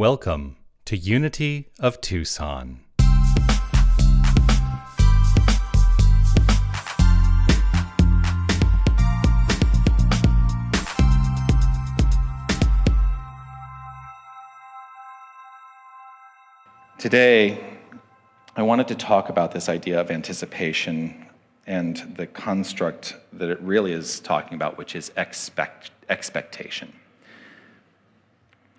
Welcome to Unity of Tucson. Today, I wanted to talk about this idea of anticipation and the construct that it really is talking about, which is expect, expectation.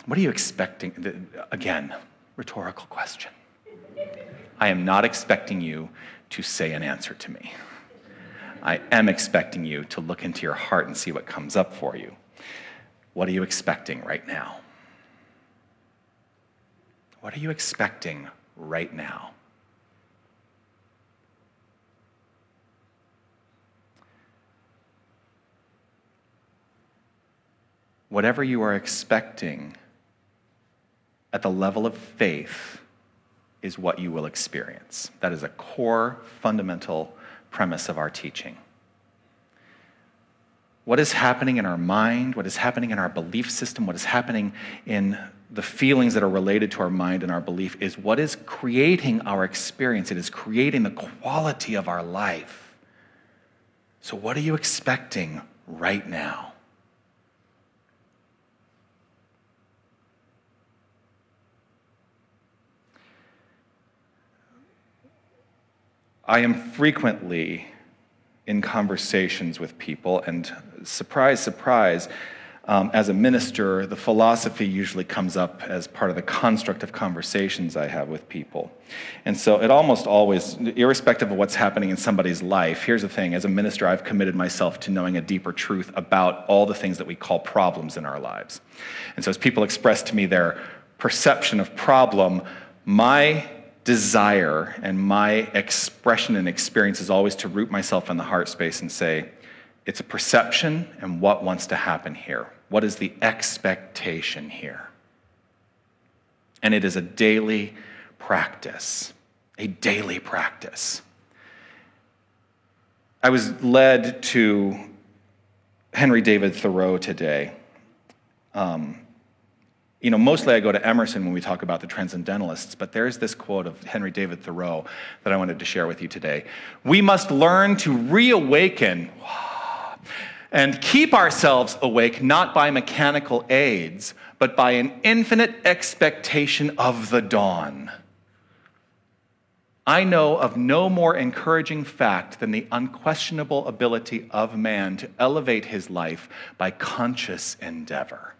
What are you expecting? Again, rhetorical question. I am not expecting you to say an answer to me. I am expecting you to look into your heart and see what comes up for you. What are you expecting right now? What are you expecting right now? Whatever you are expecting at the level of faith is what you will experience. That is a core, fundamental premise of our teaching. What is happening in our mind, what is happening in our belief system, what is happening in the feelings that are related to our mind and our belief is what is creating our experience. It is creating the quality of our life. So, what are you expecting right now? I am frequently in conversations with people, and surprise, surprise, um, as a minister, the philosophy usually comes up as part of the construct of conversations I have with people. And so it almost always, irrespective of what's happening in somebody's life, here's the thing as a minister, I've committed myself to knowing a deeper truth about all the things that we call problems in our lives. And so as people express to me their perception of problem, my desire and my expression and experience is always to root myself in the heart space and say, it's a perception and what wants to happen here. What is the expectation here? And it is a daily practice, a daily practice. I was led to Henry David Thoreau today. Um, you know, mostly I go to Emerson when we talk about the transcendentalists, but there's this quote of Henry David Thoreau that I wanted to share with you today. We must learn to reawaken and keep ourselves awake not by mechanical aids, but by an infinite expectation of the dawn. I know of no more encouraging fact than the unquestionable ability of man to elevate his life by conscious endeavor.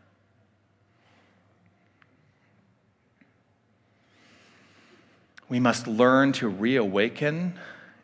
We must learn to reawaken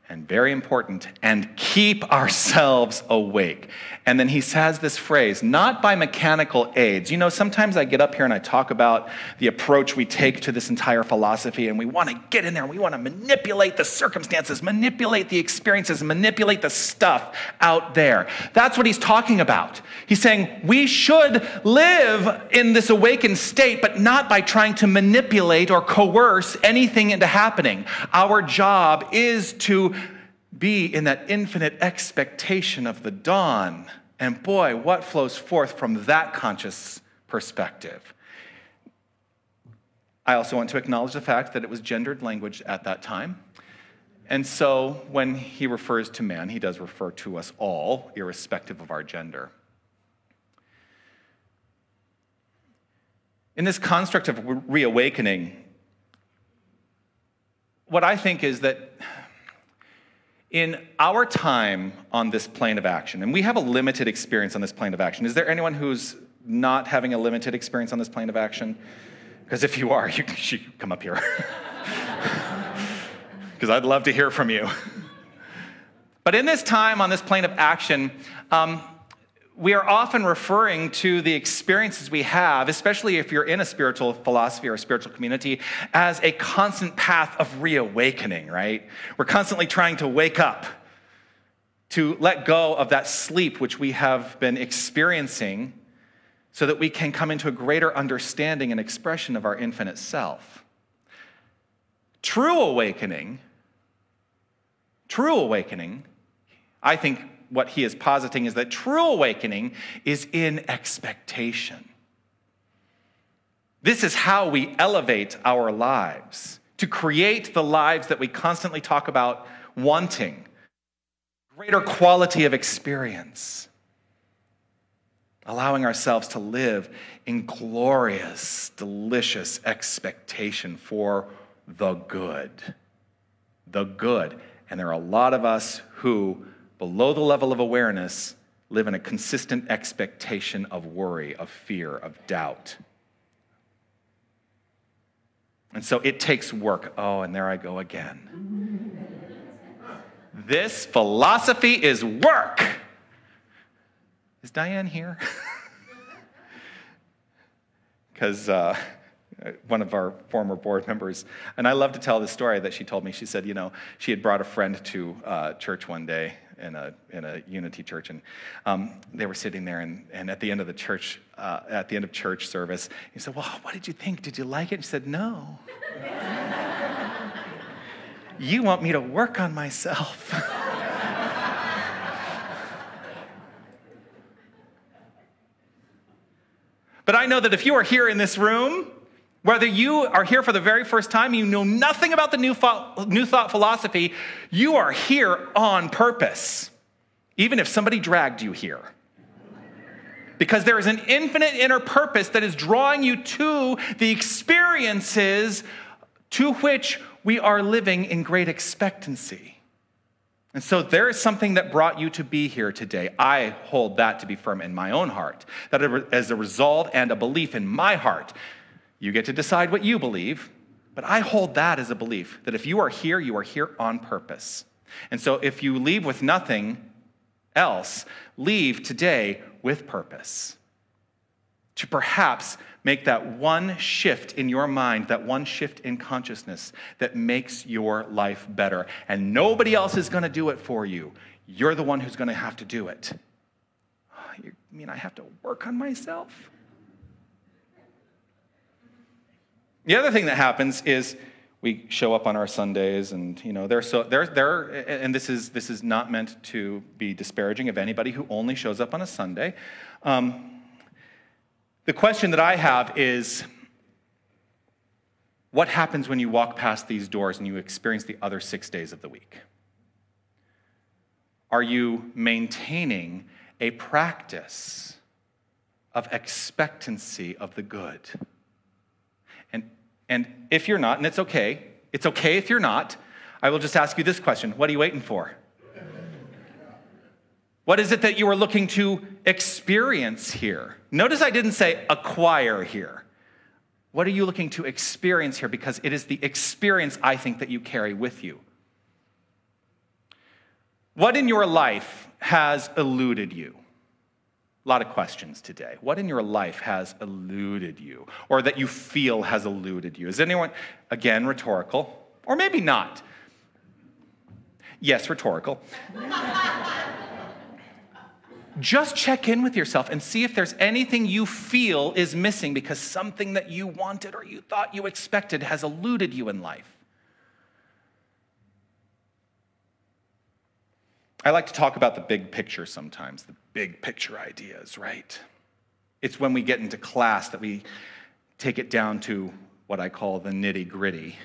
and very important, and keep ourselves awake. And then he says this phrase, not by mechanical aids. You know, sometimes I get up here and I talk about the approach we take to this entire philosophy, and we want to get in there we want to manipulate the circumstances, manipulate the experiences, manipulate the stuff out there. That's what he's talking about. He's saying we should live in this awakened state, but not by trying to manipulate or coerce anything into happening. Our job is to be in that infinite expectation of the dawn. And boy, what flows forth from that conscious perspective? I also want to acknowledge the fact that it was gendered language at that time. And so when he refers to man, he does refer to us all, irrespective of our gender. In this construct of reawakening, what I think is that in our time on this plane of action, and we have a limited experience on this plane of action. Is there anyone who's not having a limited experience on this plane of action? Because if you are, you should come up here. Because I'd love to hear from you. But in this time on this plane of action, um, we are often referring to the experiences we have, especially if you're in a spiritual philosophy or a spiritual community, as a constant path of reawakening, right? We're constantly trying to wake up, to let go of that sleep which we have been experiencing, so that we can come into a greater understanding and expression of our infinite self. True awakening, true awakening, I think what he is positing is that true awakening is in expectation. This is how we elevate our lives to create the lives that we constantly talk about wanting greater quality of experience, allowing ourselves to live in glorious, delicious expectation for the good. The good. And there are a lot of us who, below the level of awareness, live in a consistent expectation of worry, of fear, of doubt. And so it takes work. Oh, and there I go again. This philosophy is work. Is Diane here? Because uh, one of our former board members, and I love to tell this story that she told me. She said, you know, she had brought a friend to uh, church one day in a, in a unity church, and um, they were sitting there, and, and at the end of the church, uh, at the end of church service, he said, well, what did you think? Did you like it? And she said, no. you want me to work on myself. but I know that if you are here in this room, whether you are here for the very first time, you know nothing about the new, thought philosophy, you are here on purpose, even if somebody dragged you here. Because there is an infinite inner purpose that is drawing you to the experiences to which we are living in great expectancy. And so there is something that brought you to be here today. I hold that to be firm in my own heart, that as a resolve and a belief in my heart. You get to decide what you believe, but I hold that as a belief that if you are here, you are here on purpose. And so if you leave with nothing else, leave today with purpose. To perhaps make that one shift in your mind, that one shift in consciousness that makes your life better. And nobody else is going to do it for you. You're the one who's going to have to do it. You mean I have to work on myself? The other thing that happens is we show up on our Sundays, and you know, they're so they're, they're and this is this is not meant to be disparaging of anybody who only shows up on a Sunday. Um, the question that I have is what happens when you walk past these doors and you experience the other six days of the week? Are you maintaining a practice of expectancy of the good? And, if you're not, and it's okay, it's okay if you're not, I will just ask you this question What are you waiting for? What is it that you are looking to experience here? Notice I didn't say acquire here. What are you looking to experience here? Because it is the experience I think that you carry with you. What in your life has eluded you? A lot of questions today. What in your life has eluded you, or that you feel has eluded you? Is anyone, again, rhetorical, or maybe not? Yes, rhetorical. just check in with yourself and see if there's anything you feel is missing because something that you wanted or you thought you expected has eluded you in life. I like to talk about the big picture sometimes, the big picture ideas, right? It's when we get into class that we take it down to what I call the nitty gritty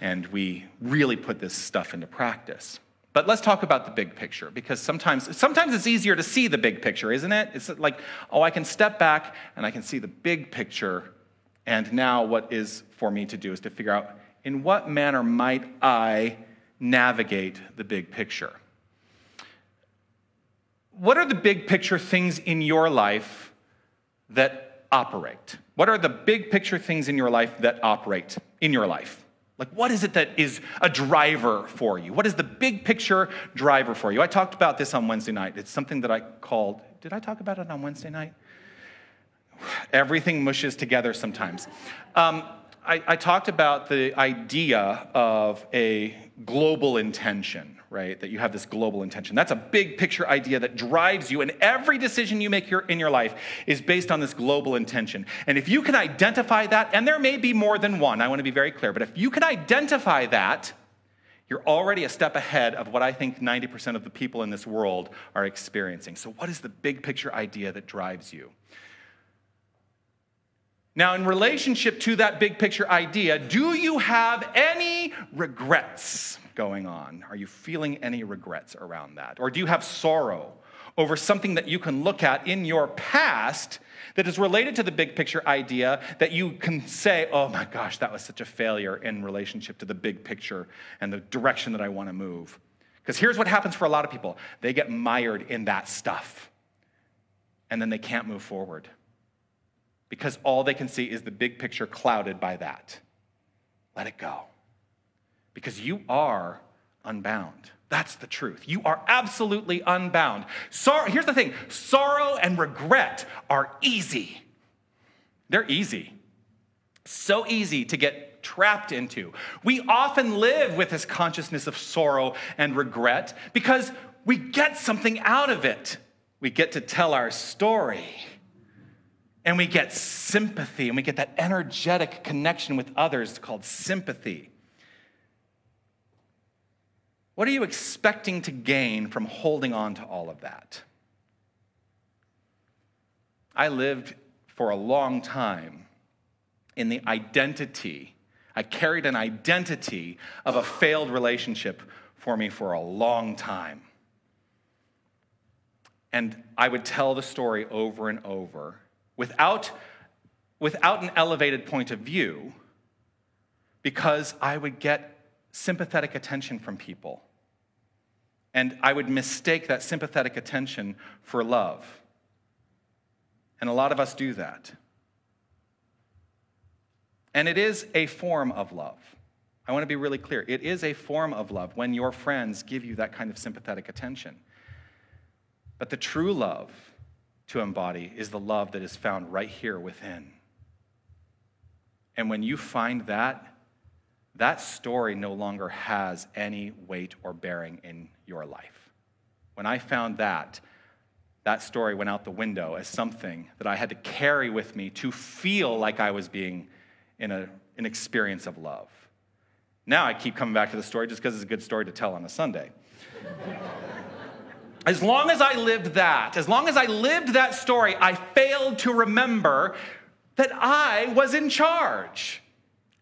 and we really put this stuff into practice. But let's talk about the big picture because sometimes, sometimes it's easier to see the big picture, isn't it? It's like, oh, I can step back and I can see the big picture. And now what is for me to do is to figure out in what manner might I navigate the big picture? What are the big picture things in your life that operate? What are the big picture things in your life that operate in your life? Like, what is it that is a driver for you? What is the big picture driver for you? I talked about this on Wednesday night. It's something that I called, did I talk about it on Wednesday night? Everything mushes together sometimes. Um, I, I talked about the idea of a global intention right? That you have this global intention. That's a big picture idea that drives you, and every decision you make in your life is based on this global intention. And if you can identify that, and there may be more than one, I want to be very clear, but if you can identify that, you're already a step ahead of what I think 90% of the people in this world are experiencing. So, what is the big picture idea that drives you? Now, in relationship to that big picture idea, do you have any regrets going on? Are you feeling any regrets around that? Or do you have sorrow over something that you can look at in your past that is related to the big picture idea that you can say, oh my gosh, that was such a failure in relationship to the big picture and the direction that I want to move? Because here's what happens for a lot of people they get mired in that stuff, and then they can't move forward because all they can see is the big picture clouded by that. Let it go. Because you are unbound. That's the truth. You are absolutely unbound. Sorrow, here's the thing sorrow and regret are easy. They're easy. So easy to get trapped into. We often live with this consciousness of sorrow and regret because we get something out of it. We get to tell our story and we get sympathy and we get that energetic connection with others called sympathy. What are you expecting to gain from holding on to all of that? I lived for a long time in the identity, I carried an identity of a failed relationship for me for a long time. And I would tell the story over and over without, without an elevated point of view because I would get sympathetic attention from people. And I would mistake that sympathetic attention for love. And a lot of us do that. And it is a form of love. I want to be really clear. It is a form of love when your friends give you that kind of sympathetic attention. But the true love to embody is the love that is found right here within. And when you find that, that story no longer has any weight or bearing in your life. When I found that, that story went out the window as something that I had to carry with me to feel like I was being in a, an experience of love. Now I keep coming back to the story just because it's a good story to tell on a Sunday. As long as I lived that, as long as I lived that story, I failed to remember that I was in charge.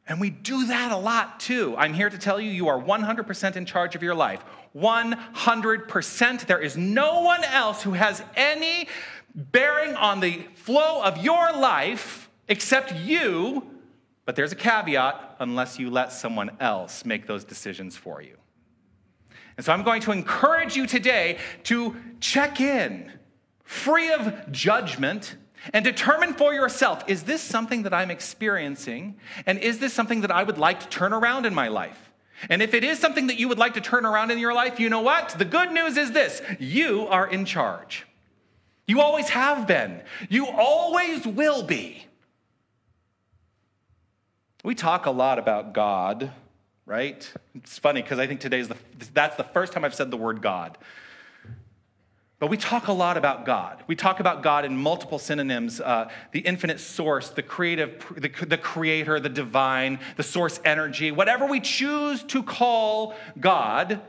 And we do that a lot too. I'm here to tell you, you are 100% in charge of your life. 100%. There is no one else who has any bearing on the flow of your life except you. But there's a caveat unless you let someone else make those decisions for you. And so I'm going to encourage you today to check in, free of judgment, and determine for yourself is this something that I'm experiencing? And is this something that I would like to turn around in my life? And if it is something that you would like to turn around in your life, you know what? The good news is this you are in charge. You always have been, you always will be. We talk a lot about God right? It's funny because I think today is the, that's the first time I've said the word God. But we talk a lot about God. We talk about God in multiple synonyms uh, the infinite source, the creative, the, the creator, the divine, the source energy, whatever we choose to call God.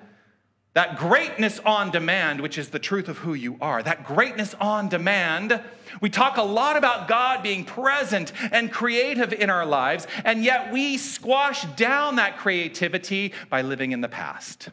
That greatness on demand, which is the truth of who you are, that greatness on demand. We talk a lot about God being present and creative in our lives, and yet we squash down that creativity by living in the past.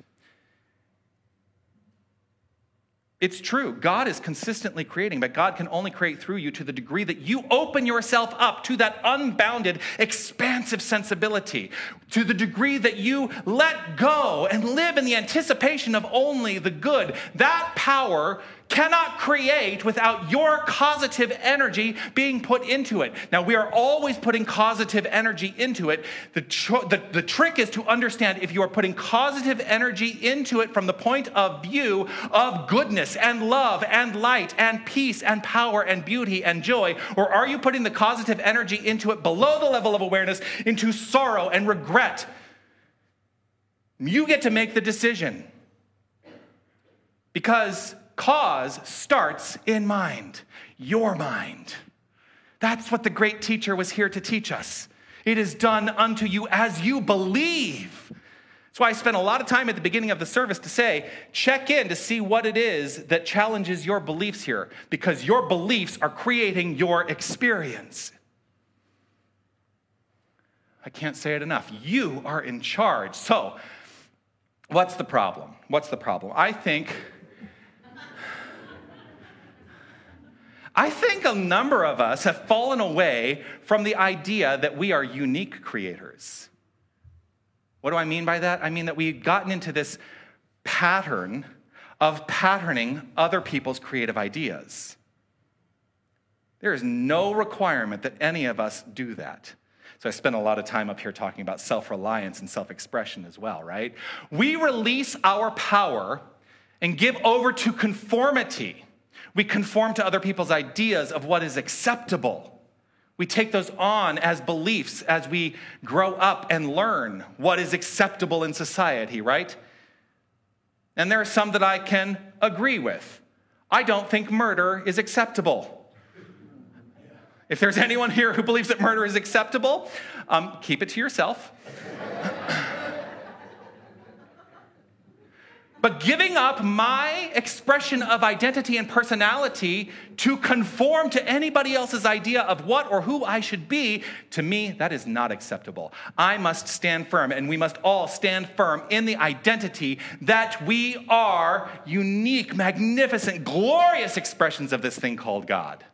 It's true. God is consistently creating, but God can only create through you to the degree that you open yourself up to that unbounded, expansive sensibility, to the degree that you let go and live in the anticipation of only the good. That power cannot create without your causative energy being put into it. Now, we are always putting causative energy into it. The, tr- the, the trick is to understand if you are putting causative energy into it from the point of view of goodness and love and light and peace and power and beauty and joy, or are you putting the causative energy into it below the level of awareness into sorrow and regret? You get to make the decision. Because cause starts in mind, your mind. That's what the great teacher was here to teach us. It is done unto you as you believe. That's why I spent a lot of time at the beginning of the service to say, check in to see what it is that challenges your beliefs here, because your beliefs are creating your experience. I can't say it enough. You are in charge. So, what's the problem? What's the problem? I think. I think a number of us have fallen away from the idea that we are unique creators. What do I mean by that? I mean that we've gotten into this pattern of patterning other people's creative ideas. There is no requirement that any of us do that. So I spent a lot of time up here talking about self reliance and self expression as well, right? We release our power and give over to conformity. We conform to other people's ideas of what is acceptable. We take those on as beliefs as we grow up and learn what is acceptable in society, right? And there are some that I can agree with. I don't think murder is acceptable. If there's anyone here who believes that murder is acceptable, um, keep it to yourself. But giving up my expression of identity and personality to conform to anybody else's idea of what or who I should be, to me, that is not acceptable. I must stand firm, and we must all stand firm in the identity that we are unique, magnificent, glorious expressions of this thing called God.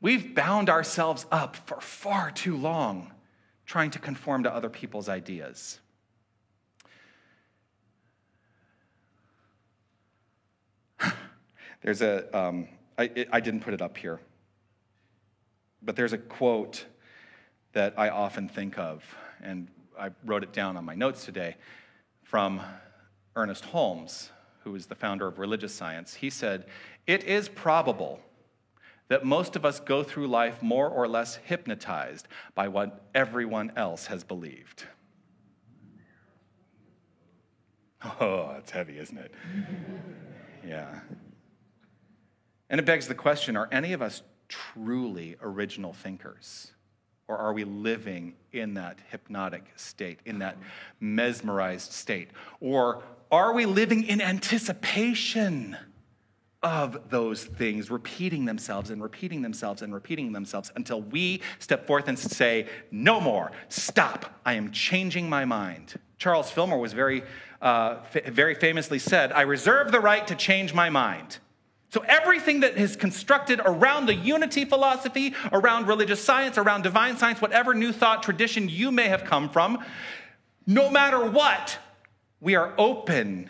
We've bound ourselves up for far too long trying to conform to other people's ideas. There's a. Um, I, I didn't put it up here, but there's a quote that I often think of, and I wrote it down on my notes today from Ernest Holmes, who is the founder of religious science. He said, It is probable that most of us go through life more or less hypnotized by what everyone else has believed. Oh, that's heavy, isn't it? Yeah. And it begs the question are any of us truly original thinkers? Or are we living in that hypnotic state, in that mesmerized state? Or are we living in anticipation of those things, repeating themselves and repeating themselves and repeating themselves until we step forth and say, No more, stop, I am changing my mind? Charles Fillmore was very, uh, very famously said, I reserve the right to change my mind. So, everything that is constructed around the unity philosophy, around religious science, around divine science, whatever new thought tradition you may have come from, no matter what, we are open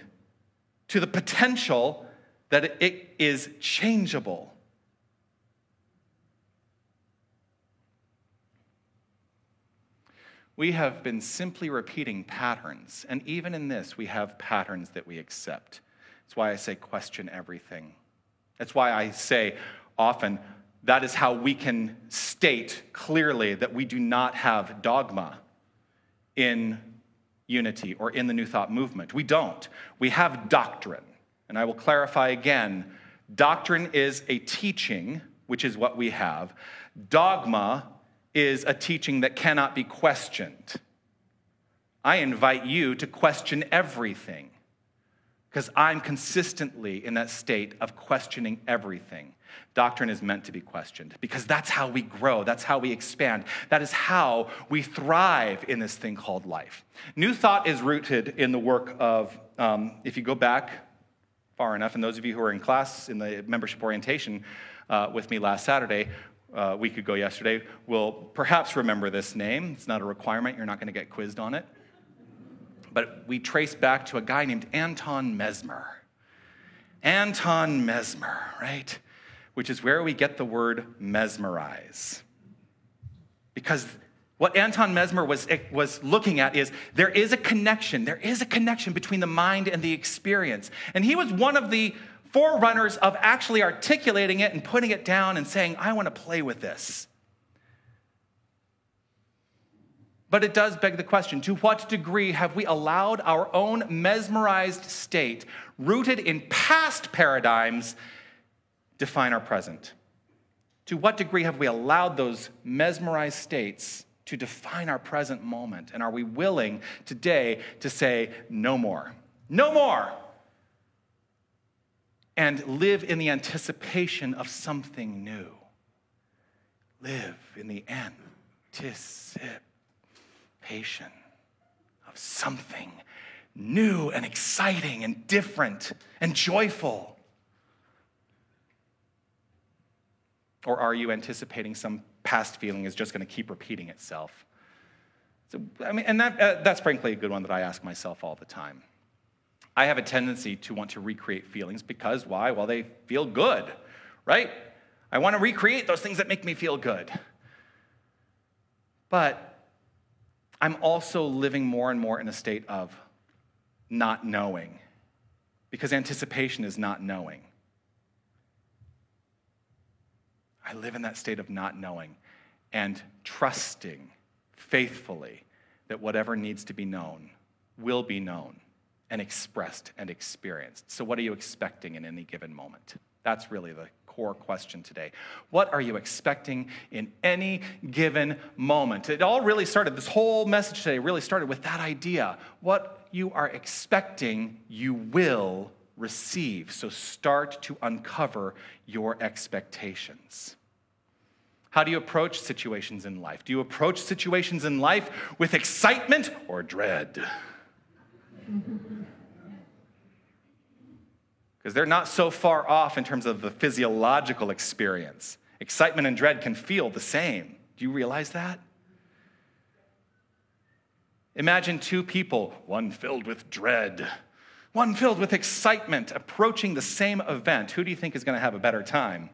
to the potential that it is changeable. We have been simply repeating patterns, and even in this, we have patterns that we accept. That's why I say question everything. That's why I say often that is how we can state clearly that we do not have dogma in unity or in the New Thought movement. We don't. We have doctrine. And I will clarify again doctrine is a teaching, which is what we have. Dogma is a teaching that cannot be questioned. I invite you to question everything because I'm consistently in that state of questioning everything. Doctrine is meant to be questioned because that's how we grow, that's how we expand, that is how we thrive in this thing called life. New thought is rooted in the work of, um, if you go back far enough, and those of you who are in class in the membership orientation uh, with me last Saturday, uh, a week ago yesterday, will perhaps remember this name. It's not a requirement, you're not going to get quizzed on it but we trace back to a guy named Anton Mesmer. Anton Mesmer, right? Which is where we get the word mesmerize. Because what Anton Mesmer was, eh, was looking at is there is a connection, there is a connection between the mind and the experience. And he was one of the forerunners of actually articulating it and putting it down and saying, I want to play with this. But it does beg the question to what degree have we allowed our own mesmerized state, rooted in past paradigms, define our present? To what degree have we allowed those mesmerized states to define our present moment? And are we willing today to say, no more? No more! And live in the anticipation of something new live in the anticipation of something new and exciting and different and joyful? Or are you anticipating some past feeling is just going to keep repeating itself? So, I mean, and that, uh, that's frankly a good one that I ask myself all the time. I have a tendency to want to recreate feelings because why? Well, they feel good, right? I want to recreate those things that make me feel good. But I'm also living more and more in a state of not knowing because anticipation is not knowing. I live in that state of not knowing and trusting faithfully that whatever needs to be known will be known and expressed and experienced. So, what are you expecting in any given moment? That's really the core question today. What are you expecting in any given moment? It all really started, this whole message today really started with that idea. What you are expecting, you will receive. So, start to uncover your expectations. How do you approach situations in life? Do you approach situations in life with excitement or dread? Because they're not so far off in terms of the physiological experience. Excitement and dread can feel the same. Do you realize that? Imagine two people, one filled with dread, one filled with excitement, approaching the same event. Who do you think is going to have a better time?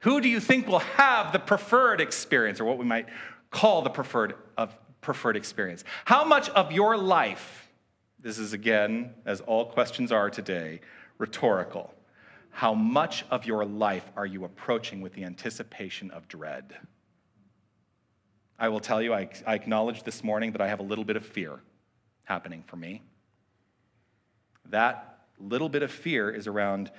Who do you think will have the preferred experience, or what we might call the preferred, preferred experience? How much of your life, this is again, as all questions are today, rhetorical. How much of your life are you approaching with the anticipation of dread? I will tell you, I, I acknowledge this morning that I have a little bit of fear happening for me. That little bit of fear is around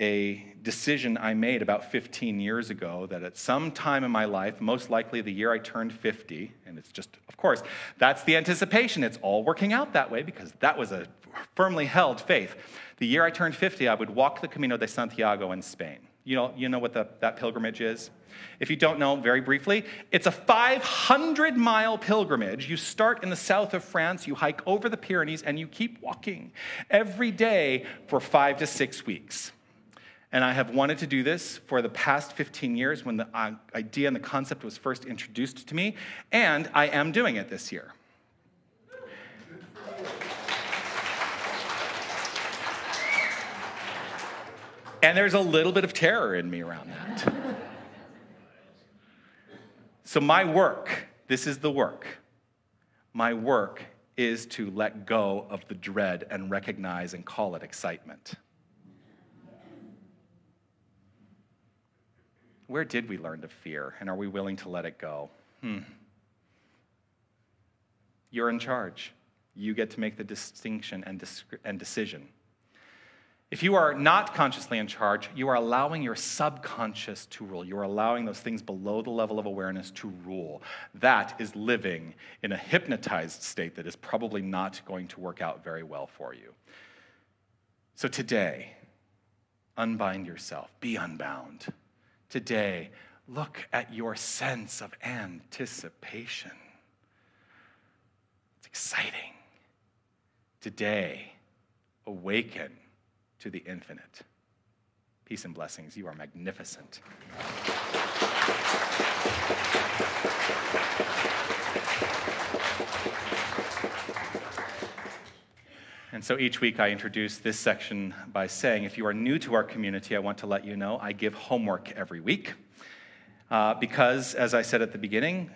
a decision I made about 15 years ago that at some time in my life, most likely the year I turned 50, and it's just, of course, that's the anticipation. It's all working out that way because that was a firmly held faith. The year I turned 50, I would walk the Camino de Santiago in Spain. You know, you know what the, that pilgrimage is? If you don't know, very briefly, it's a 500 mile pilgrimage. You start in the south of France, you hike over the Pyrenees, and you keep walking every day for five to six weeks. And I have wanted to do this for the past 15 years when the uh, idea and the concept was first introduced to me, and I am doing it this year. And there's a little bit of terror in me around that. so, my work, this is the work. My work is to let go of the dread and recognize and call it excitement. Where did we learn to fear, and are we willing to let it go? Hmm. You're in charge. You get to make the distinction and, and decision. If you are not consciously in charge, you are allowing your subconscious to rule. You are allowing those things below the level of awareness to rule. That is living in a hypnotized state that is probably not going to work out very well for you. So today, unbind yourself, be unbound today, look at your sense of anticipation. It's exciting. Today, awaken to the infinite. Peace and blessings. You are magnificent. And so each week I introduce this section by saying, if you are new to our community, I want to let you know I give homework every week. Uh, because, as I said at the beginning,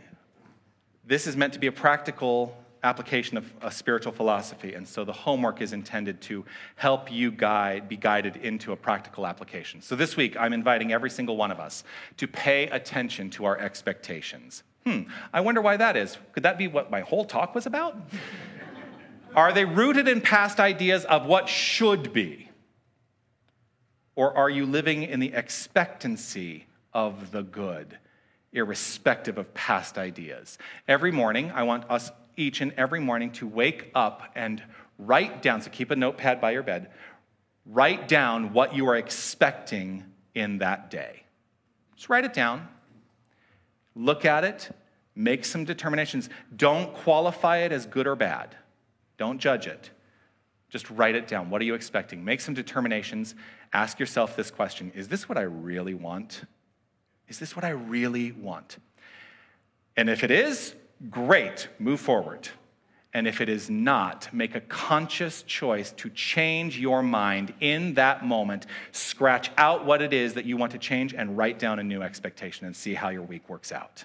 this is meant to be a practical application of a spiritual philosophy. And so the homework is intended to help you guide, be guided into a practical application. So this week, I'm inviting every single one of us to pay attention to our expectations. Hmm, I wonder why that is. Could that be what my whole talk was about? Are they rooted in past ideas of what should be? Or are you living in the expectancy of the good, irrespective of past ideas? Every morning, I want us each and every morning to wake up and write down, so keep a notepad by your bed, write down what you are expecting in that day. Just write it down. Look at it. Make some determinations. Don't qualify it as good or bad. Don't judge it. Just write it down. What are you expecting? Make some determinations. Ask yourself this question Is this what I really want? Is this what I really want? And if it is, great, move forward. And if it is not, make a conscious choice to change your mind in that moment. Scratch out what it is that you want to change and write down a new expectation and see how your week works out.